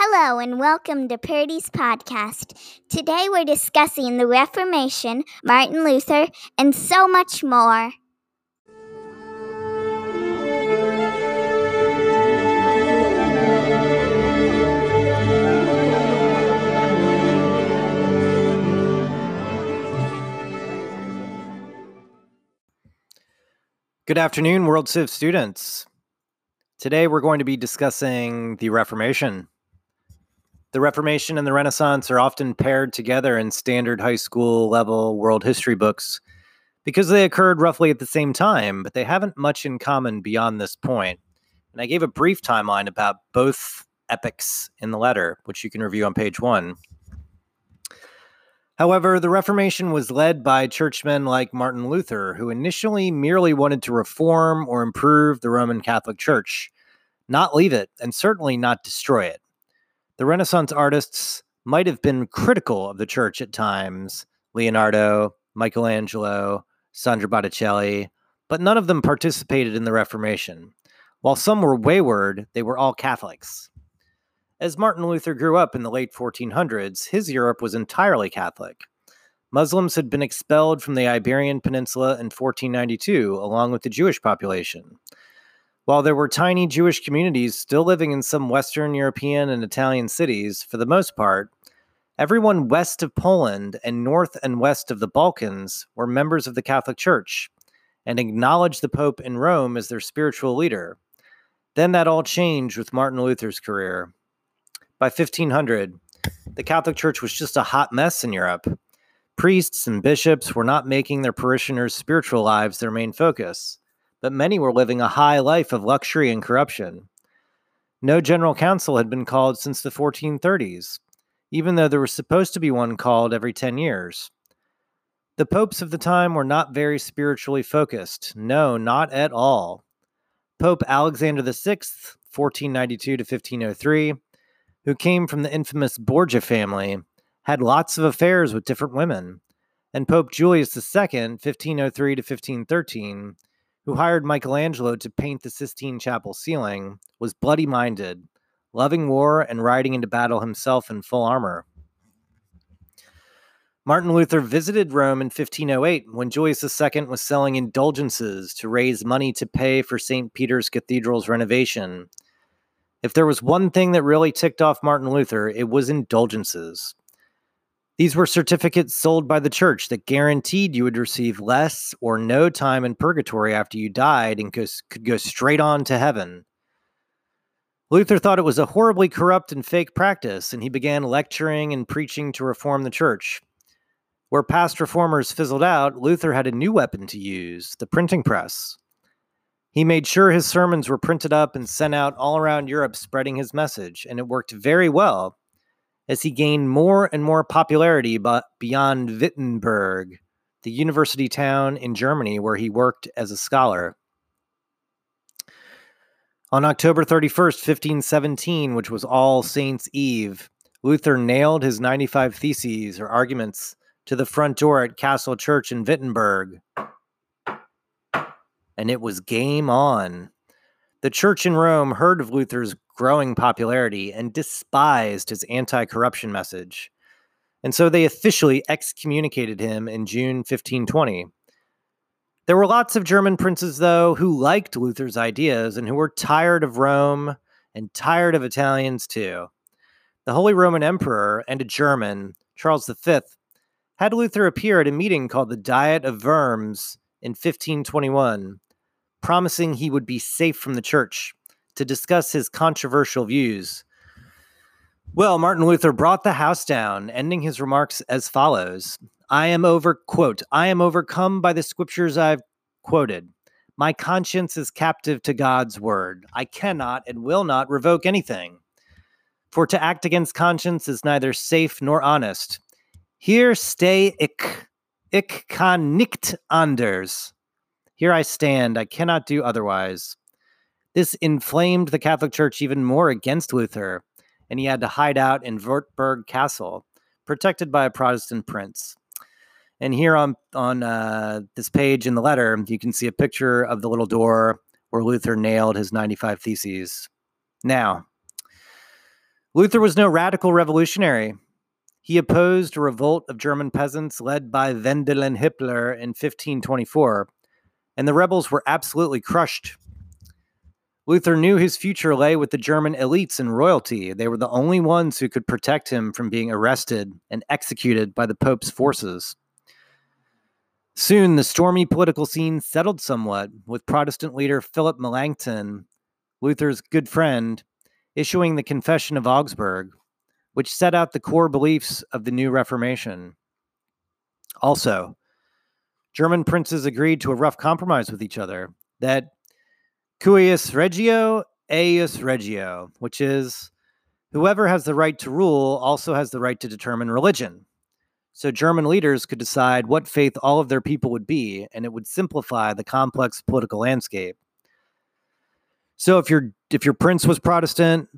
Hello and welcome to Purdy's podcast. Today we're discussing the Reformation, Martin Luther, and so much more. Good afternoon, World Civ students. Today we're going to be discussing the Reformation. The Reformation and the Renaissance are often paired together in standard high school level world history books because they occurred roughly at the same time, but they haven't much in common beyond this point. And I gave a brief timeline about both epics in the letter, which you can review on page one. However, the Reformation was led by churchmen like Martin Luther, who initially merely wanted to reform or improve the Roman Catholic Church, not leave it, and certainly not destroy it. The Renaissance artists might have been critical of the church at times Leonardo, Michelangelo, Sandro Botticelli, but none of them participated in the Reformation. While some were wayward, they were all Catholics. As Martin Luther grew up in the late 1400s, his Europe was entirely Catholic. Muslims had been expelled from the Iberian Peninsula in 1492, along with the Jewish population. While there were tiny Jewish communities still living in some Western European and Italian cities, for the most part, everyone west of Poland and north and west of the Balkans were members of the Catholic Church and acknowledged the Pope in Rome as their spiritual leader. Then that all changed with Martin Luther's career. By 1500, the Catholic Church was just a hot mess in Europe. Priests and bishops were not making their parishioners' spiritual lives their main focus but many were living a high life of luxury and corruption. No general council had been called since the 1430s, even though there was supposed to be one called every 10 years. The popes of the time were not very spiritually focused. No, not at all. Pope Alexander VI, 1492 to 1503, who came from the infamous Borgia family, had lots of affairs with different women. And Pope Julius II, 1503 to 1513, who hired Michelangelo to paint the Sistine Chapel ceiling, was bloody minded, loving war and riding into battle himself in full armor. Martin Luther visited Rome in 1508 when Julius II was selling indulgences to raise money to pay for St. Peter's Cathedral's renovation. If there was one thing that really ticked off Martin Luther, it was indulgences. These were certificates sold by the church that guaranteed you would receive less or no time in purgatory after you died and could go straight on to heaven. Luther thought it was a horribly corrupt and fake practice, and he began lecturing and preaching to reform the church. Where past reformers fizzled out, Luther had a new weapon to use the printing press. He made sure his sermons were printed up and sent out all around Europe spreading his message, and it worked very well as he gained more and more popularity but beyond Wittenberg, the university town in Germany where he worked as a scholar. On October 31st, 1517, which was All Saints' Eve, Luther nailed his 95 theses or arguments to the front door at Castle Church in Wittenberg. And it was game on. The church in Rome heard of Luther's growing popularity and despised his anti corruption message. And so they officially excommunicated him in June 1520. There were lots of German princes, though, who liked Luther's ideas and who were tired of Rome and tired of Italians, too. The Holy Roman Emperor and a German, Charles V, had Luther appear at a meeting called the Diet of Worms in 1521 promising he would be safe from the church to discuss his controversial views. Well, Martin Luther brought the house down, ending his remarks as follows I am over, quote, I am overcome by the scriptures I've quoted. My conscience is captive to God's word. I cannot and will not revoke anything. For to act against conscience is neither safe nor honest. Here stay ich, ich kann nicht anders. Here I stand, I cannot do otherwise. This inflamed the Catholic Church even more against Luther, and he had to hide out in Wartburg Castle, protected by a Protestant prince. And here on on uh, this page in the letter, you can see a picture of the little door where Luther nailed his 95 theses. Now, Luther was no radical revolutionary. He opposed a revolt of German peasants led by Wendel and Hipler in 1524, and the rebels were absolutely crushed. Luther knew his future lay with the German elites and royalty. They were the only ones who could protect him from being arrested and executed by the Pope's forces. Soon, the stormy political scene settled somewhat, with Protestant leader Philip Melanchthon, Luther's good friend, issuing the Confession of Augsburg, which set out the core beliefs of the new Reformation. Also, German princes agreed to a rough compromise with each other that cuius regio, eius regio, which is whoever has the right to rule also has the right to determine religion. So German leaders could decide what faith all of their people would be, and it would simplify the complex political landscape. So if your if your prince was Protestant,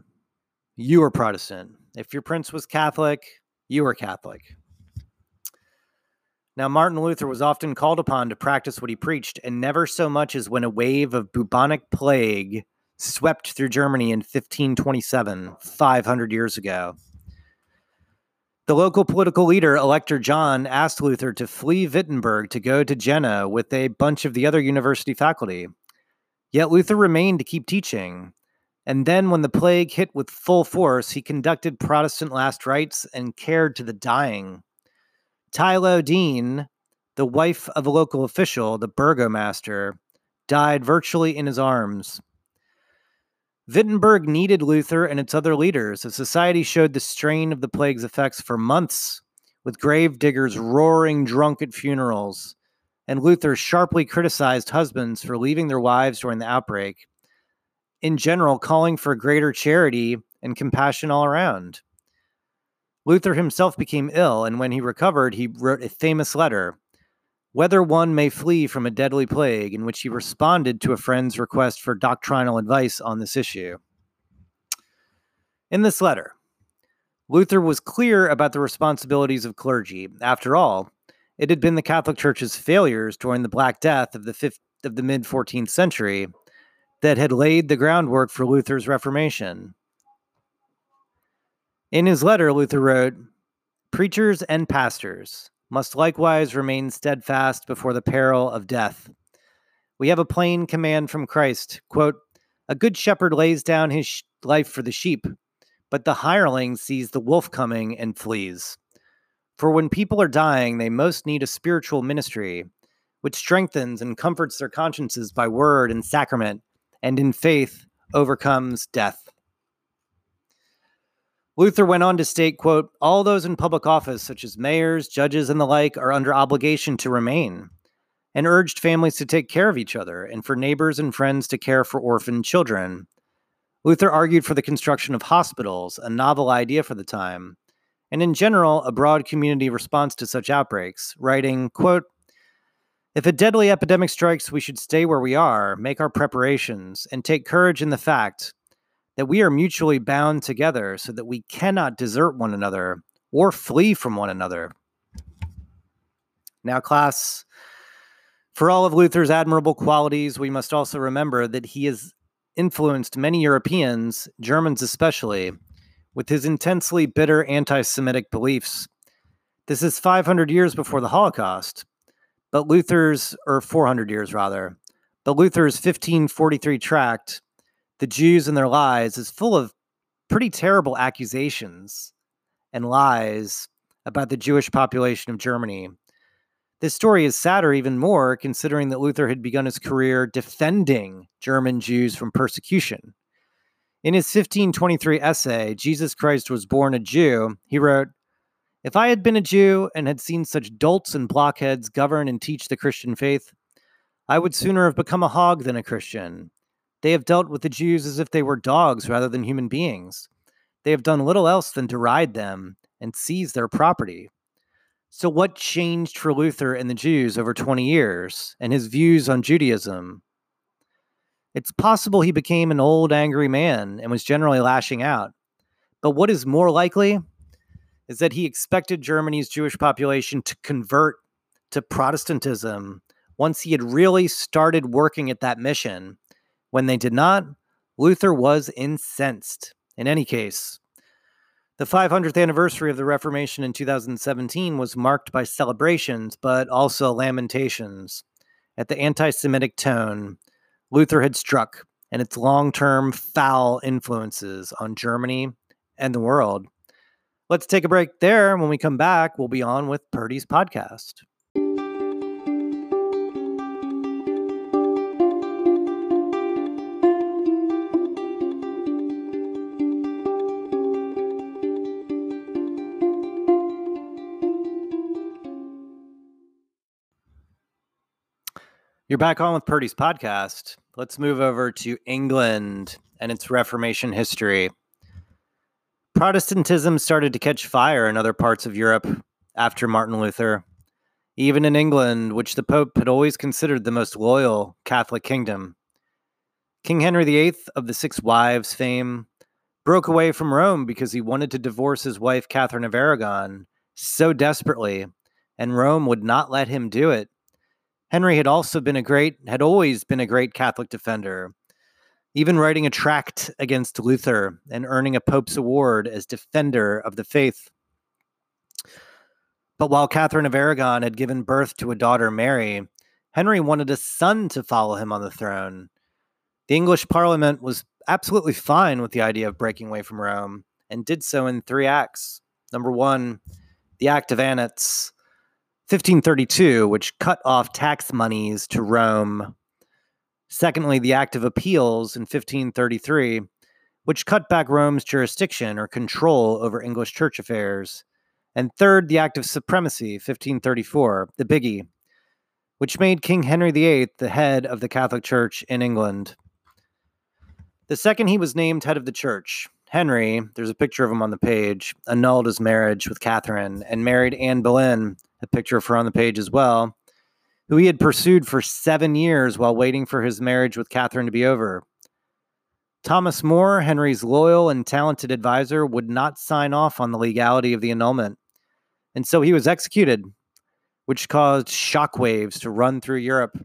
you were Protestant. If your prince was Catholic, you were Catholic. Now, Martin Luther was often called upon to practice what he preached, and never so much as when a wave of bubonic plague swept through Germany in 1527, 500 years ago. The local political leader, Elector John, asked Luther to flee Wittenberg to go to Jena with a bunch of the other university faculty. Yet Luther remained to keep teaching. And then, when the plague hit with full force, he conducted Protestant last rites and cared to the dying. Tylo Dean, the wife of a local official, the burgomaster, died virtually in his arms. Wittenberg needed Luther and its other leaders as society showed the strain of the plague's effects for months, with grave diggers roaring drunk at funerals, and Luther sharply criticized husbands for leaving their wives during the outbreak, in general, calling for greater charity and compassion all around. Luther himself became ill, and when he recovered, he wrote a famous letter whether one may flee from a deadly plague, in which he responded to a friend's request for doctrinal advice on this issue. In this letter, Luther was clear about the responsibilities of clergy. After all, it had been the Catholic Church's failures during the Black Death of the fifth, of the mid 14th century that had laid the groundwork for Luther's Reformation. In his letter, Luther wrote, Preachers and pastors, must likewise remain steadfast before the peril of death. We have a plain command from Christ quote, A good shepherd lays down his sh- life for the sheep, but the hireling sees the wolf coming and flees. For when people are dying, they most need a spiritual ministry, which strengthens and comforts their consciences by word and sacrament, and in faith overcomes death. Luther went on to state, quote, all those in public office, such as mayors, judges, and the like, are under obligation to remain, and urged families to take care of each other and for neighbors and friends to care for orphaned children. Luther argued for the construction of hospitals, a novel idea for the time, and in general, a broad community response to such outbreaks, writing, quote, if a deadly epidemic strikes, we should stay where we are, make our preparations, and take courage in the fact that we are mutually bound together so that we cannot desert one another or flee from one another. Now, class, for all of Luther's admirable qualities, we must also remember that he has influenced many Europeans, Germans especially, with his intensely bitter anti Semitic beliefs. This is 500 years before the Holocaust, but Luther's, or 400 years rather, but Luther's 1543 tract the Jews and their lies is full of pretty terrible accusations and lies about the Jewish population of Germany. This story is sadder even more considering that Luther had begun his career defending German Jews from persecution. In his 1523 essay, Jesus Christ was born a Jew, he wrote, If I had been a Jew and had seen such dolts and blockheads govern and teach the Christian faith, I would sooner have become a hog than a Christian. They have dealt with the Jews as if they were dogs rather than human beings. They have done little else than deride them and seize their property. So, what changed for Luther and the Jews over 20 years and his views on Judaism? It's possible he became an old, angry man and was generally lashing out. But what is more likely is that he expected Germany's Jewish population to convert to Protestantism once he had really started working at that mission when they did not, Luther was incensed. In any case, The 500th anniversary of the Reformation in 2017 was marked by celebrations, but also lamentations at the anti Semitic tone Luther had struck and its long term foul influences on Germany and the world. Let's take a break there. When we come back, we'll be on with Purdy's podcast. You're back on with Purdy's podcast. Let's move over to England and its Reformation history. Protestantism started to catch fire in other parts of Europe after Martin Luther. Even in England, which the Pope had always considered the most loyal Catholic kingdom. King Henry VIII of the Six Wives fame broke away from Rome because he wanted to divorce his wife Catherine of Aragon so desperately, and Rome would not let him do it. Henry had also been a great, had always been a great Catholic defender, even writing a tract against Luther and earning a Pope's Award as Defender of the Faith. But while Catherine of Aragon had given birth to a daughter, Mary, Henry wanted a son to follow him on the throne. The English Parliament was absolutely fine with the idea of breaking away from Rome and did so in three acts. Number one, the Act of Annates, 1532, which cut off tax monies to Rome. Secondly, the Act of Appeals in 1533, which cut back Rome's jurisdiction or control over English church affairs. And third, the Act of Supremacy, 1534, the biggie, which made King Henry VIII the head of the Catholic Church in England. The second he was named head of the church, Henry, there's a picture of him on the page, annulled his marriage with Catherine and married Anne Boleyn, a picture of her on the page as well, who he had pursued for seven years while waiting for his marriage with Catherine to be over. Thomas More, Henry's loyal and talented advisor, would not sign off on the legality of the annulment, and so he was executed, which caused shockwaves to run through Europe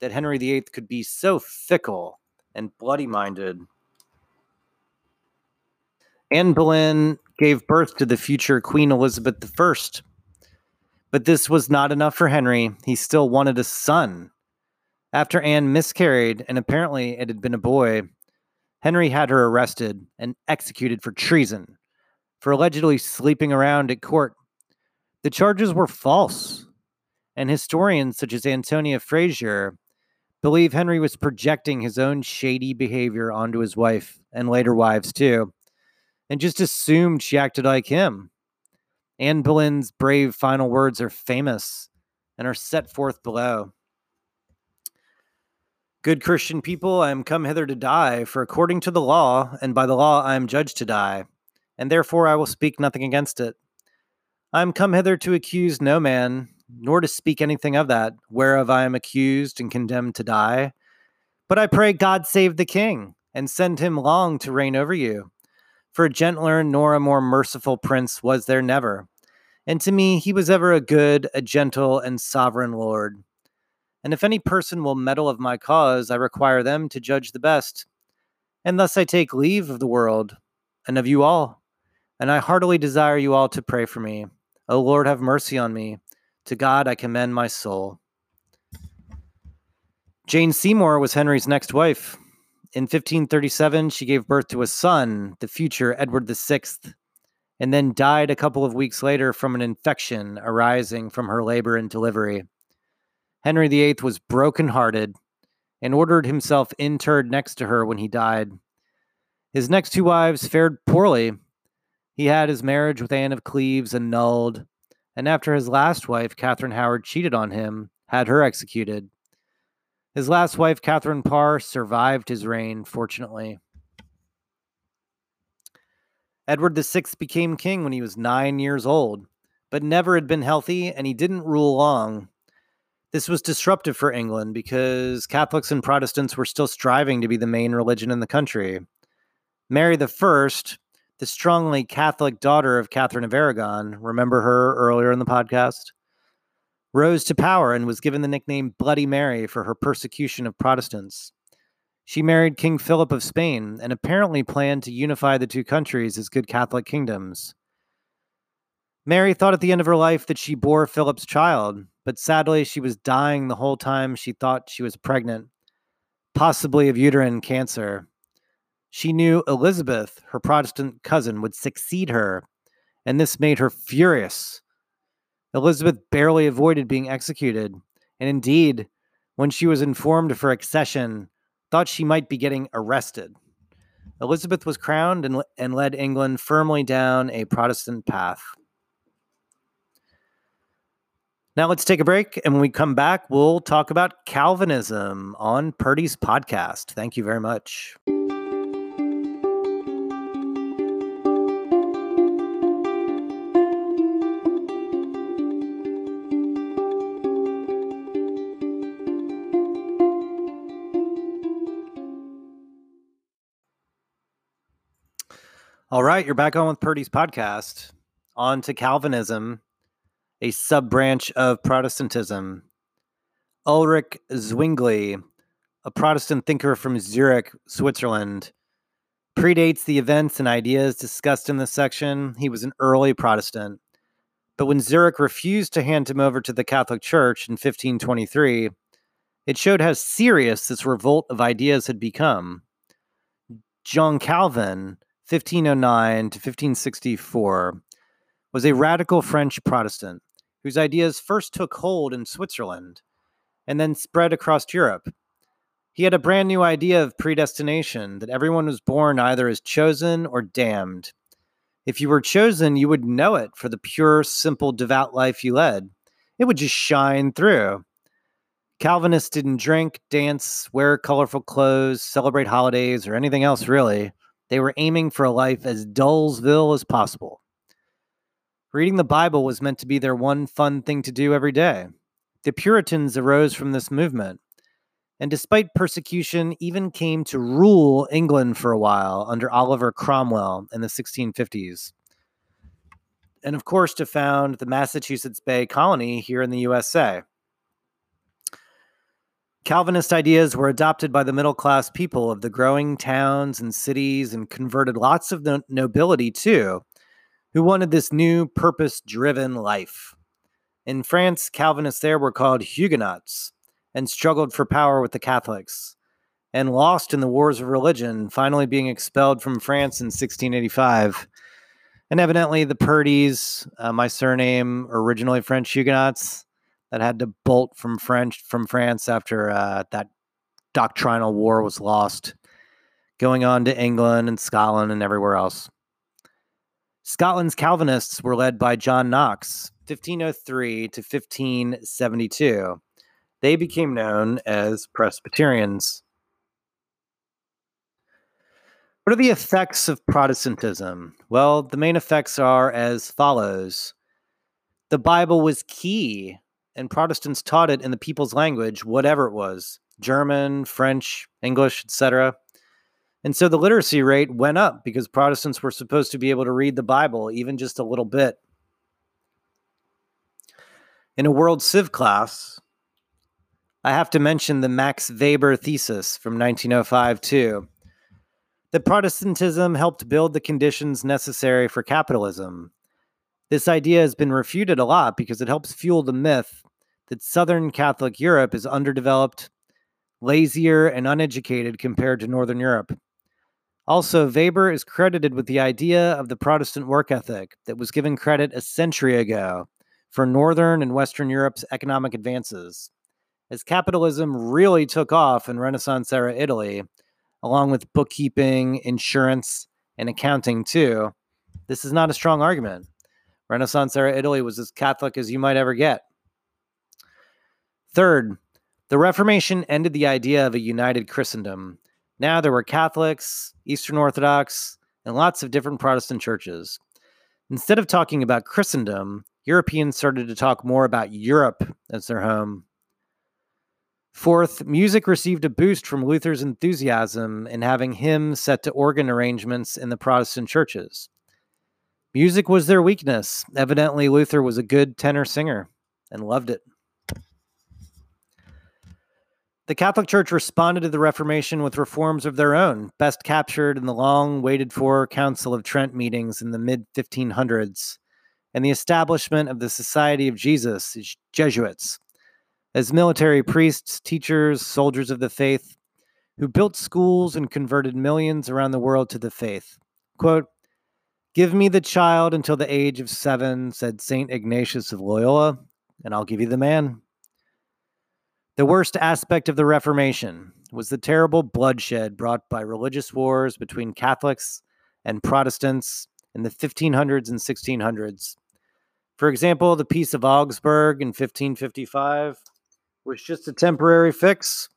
that Henry VIII could be so fickle and bloody minded. Anne Boleyn gave birth to the future Queen Elizabeth I. But this was not enough for Henry. He still wanted a son. After Anne miscarried, and apparently it had been a boy, Henry had her arrested and executed for treason, for allegedly sleeping around at court. The charges were false, and historians such as Antonia Fraser believe Henry was projecting his own shady behavior onto his wife and later wives too and just assumed she acted like him. Anne Boleyn's brave final words are famous and are set forth below. Good Christian people, I am come hither to die, for according to the law, and by the law I am judged to die, and therefore I will speak nothing against it. I am come hither to accuse no man, nor to speak anything of that, whereof I am accused and condemned to die. But I pray God save the king, and send him long to reign over you. For a gentler nor a more merciful prince was there never. And to me he was ever a good, a gentle, and sovereign lord. And if any person will meddle of my cause, I require them to judge the best. And thus I take leave of the world and of you all. And I heartily desire you all to pray for me. O Lord, have mercy on me. To God I commend my soul. Jane Seymour was Henry's next wife. In 1537, she gave birth to a son, the future Edward VI, and then died a couple of weeks later from an infection arising from her labor and delivery. Henry VIII was broken-hearted and ordered himself interred next to her when he died. His next two wives fared poorly. He had his marriage with Anne of Cleves annulled, and after his last wife, Catherine Howard, cheated on him, had her executed. His last wife, Catherine Parr, survived his reign, fortunately. Edward VI became king when he was nine years old, but never had been healthy, and he didn't rule long. This was disruptive for England because Catholics and Protestants were still striving to be the main religion in the country. Mary I, the strongly Catholic daughter of Catherine of Aragon, remember her earlier in the podcast? rose to power and was given the nickname Bloody Mary for her persecution of Protestants. She married King Philip of Spain and apparently planned to unify the two countries as good Catholic kingdoms. Mary thought at the end of her life that she bore Philip's child, but sadly, she was dying the whole time she thought she was pregnant, possibly of uterine cancer. She knew Elizabeth, her Protestant cousin, would succeed her, and this made her furious. Elizabeth barely avoided being executed, and indeed, when she was informed of her accession, thought she might be getting arrested. Elizabeth was crowned and, and led England firmly down a Protestant path. Now let's take a break. And when we come back, we'll talk about Calvinism on Purdy's podcast. Thank you very much. All right, you're back on with Purdy's podcast. On to Calvinism a sub branch of Protestantism. Ulrich Zwingli, a Protestant thinker from Zurich, Switzerland, predates the events and ideas discussed in this section. He was an early Protestant. But when Zurich refused to hand him over to the Catholic Church in 1523, it showed how serious this revolt of ideas had become. John Calvin, 1509 to 1564, was a radical French Protestant whose ideas first took hold in Switzerland and then spread across Europe. He had a brand new idea of predestination that everyone was born either as chosen or damned. If you were chosen, you would know it for the pure, simple, devout life you led. It would just shine through. Calvinists didn't drink, dance, wear colorful clothes, celebrate holidays, or anything else really. They were aiming for a life as Dullsville as possible. Reading the Bible was meant to be their one fun thing to do every day. The Puritans arose from this movement, and despite persecution, even came to rule England for a while under Oliver Cromwell in the 1650s. And of course, to found the Massachusetts Bay Colony here in the USA. Calvinist ideas were adopted by the middle class people of the growing towns and cities and converted lots of the nobility too who wanted this new purpose driven life. In France, Calvinists there were called Huguenots and struggled for power with the Catholics and lost in the wars of religion, finally being expelled from France in 1685. And evidently, the Purdy's, uh, my surname, originally French Huguenots, that had to bolt from French from France after uh, that doctrinal war was lost, going on to England and Scotland and everywhere else. Scotland's Calvinists were led by John Knox, 1503 to 1572. They became known as Presbyterians. What are the effects of Protestantism? Well, the main effects are as follows The Bible was key, and Protestants taught it in the people's language, whatever it was German, French, English, etc. And so the literacy rate went up because Protestants were supposed to be able to read the Bible even just a little bit. In a World Civ class, I have to mention the Max Weber thesis from 1905 too. That Protestantism helped build the conditions necessary for capitalism. This idea has been refuted a lot because it helps fuel the myth that Southern Catholic Europe is underdeveloped, lazier, and uneducated compared to Northern Europe. Also, Weber is credited with the idea of the Protestant work ethic that was given credit a century ago for Northern and Western Europe's economic advances. As capitalism really took off in Renaissance era Italy, along with bookkeeping, insurance, and accounting too, this is not a strong argument. Renaissance era Italy was as Catholic as you might ever get. Third, the Reformation ended the idea of a united Christendom now there were Catholics, Eastern Orthodox, and lots of different Protestant churches. Instead of talking about Christendom, Europeans started to talk more about Europe as their home. Fourth, music received a boost from Luther's enthusiasm in having hymns set to organ arrangements in the Protestant churches. Music was their weakness. Evidently, Luther was a good tenor singer and loved it. The Catholic Church responded to the Reformation with reforms of their own, best captured in the long waited for Council of Trent meetings in the mid 1500s, and the establishment of the Society of Jesus, Jesuits, as military priests, teachers, soldiers of the faith, who built schools and converted millions around the world to the faith. Quote, Give me the child until the age of seven, said St. Ignatius of Loyola, and I'll give you the man. The worst aspect of the Reformation was the terrible bloodshed brought by religious wars between Catholics and Protestants in the 1500s and 1600s. For example, the Peace of Augsburg in 1555 was just a temporary fix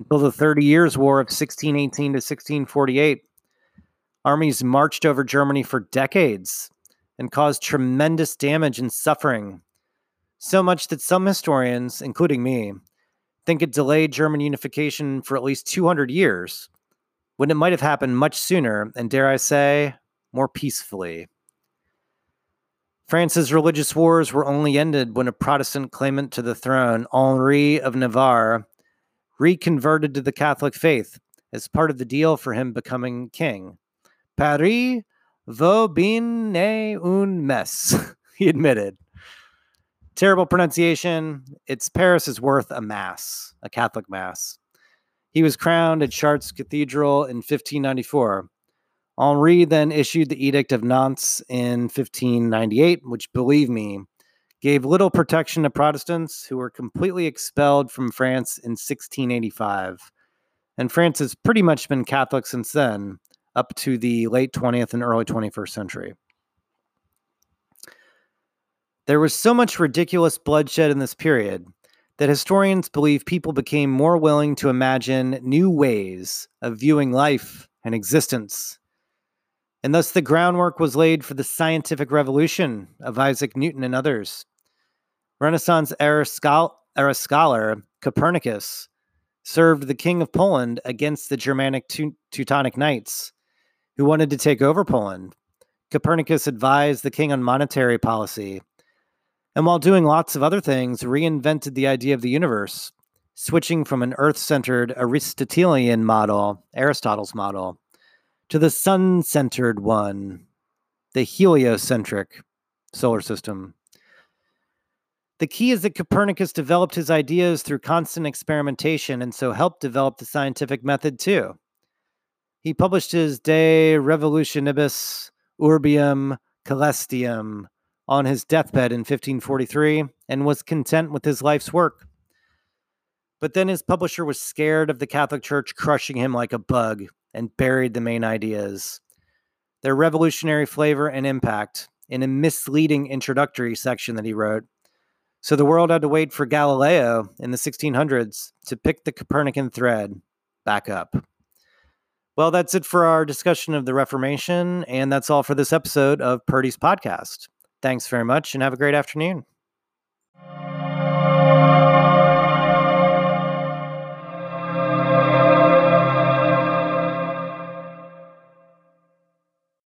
until the Thirty Years' War of 1618 to 1648. Armies marched over Germany for decades and caused tremendous damage and suffering, so much that some historians, including me, think it delayed German unification for at least 200 years, when it might have happened much sooner and, dare I say, more peacefully. France's religious wars were only ended when a Protestant claimant to the throne, Henri of Navarre, reconverted to the Catholic faith as part of the deal for him becoming king. Paris vaut bien un mess, he admitted. Terrible pronunciation. It's Paris is worth a mass, a Catholic mass. He was crowned at Chartres Cathedral in 1594. Henri then issued the Edict of Nantes in 1598, which, believe me, gave little protection to Protestants who were completely expelled from France in 1685. And France has pretty much been Catholic since then, up to the late 20th and early 21st century. There was so much ridiculous bloodshed in this period that historians believe people became more willing to imagine new ways of viewing life and existence. And thus the groundwork was laid for the scientific revolution of Isaac Newton and others. Renaissance era, era scholar Copernicus served the king of Poland against the Germanic Teutonic Knights, who wanted to take over Poland. Copernicus advised the king on monetary policy and while doing lots of other things, reinvented the idea of the universe, switching from an earth centered Aristotelian model, Aristotle's model, to the sun centered one, the heliocentric solar system. The key is that Copernicus developed his ideas through constant experimentation and so helped develop the scientific method too. He published his De Revolutionibus Orbium Caelestium on his deathbed in 1543 and was content with his life's work. But then his publisher was scared of the Catholic Church crushing him like a bug and buried the main ideas. Their revolutionary flavor and impact in a misleading introductory section that he wrote. So the world had to wait for Galileo in the 1600s to pick the Copernican thread back up. Well, that's it for our discussion of the Reformation, and that's all for this episode of Purdy's podcast. Thanks very much and have a great afternoon.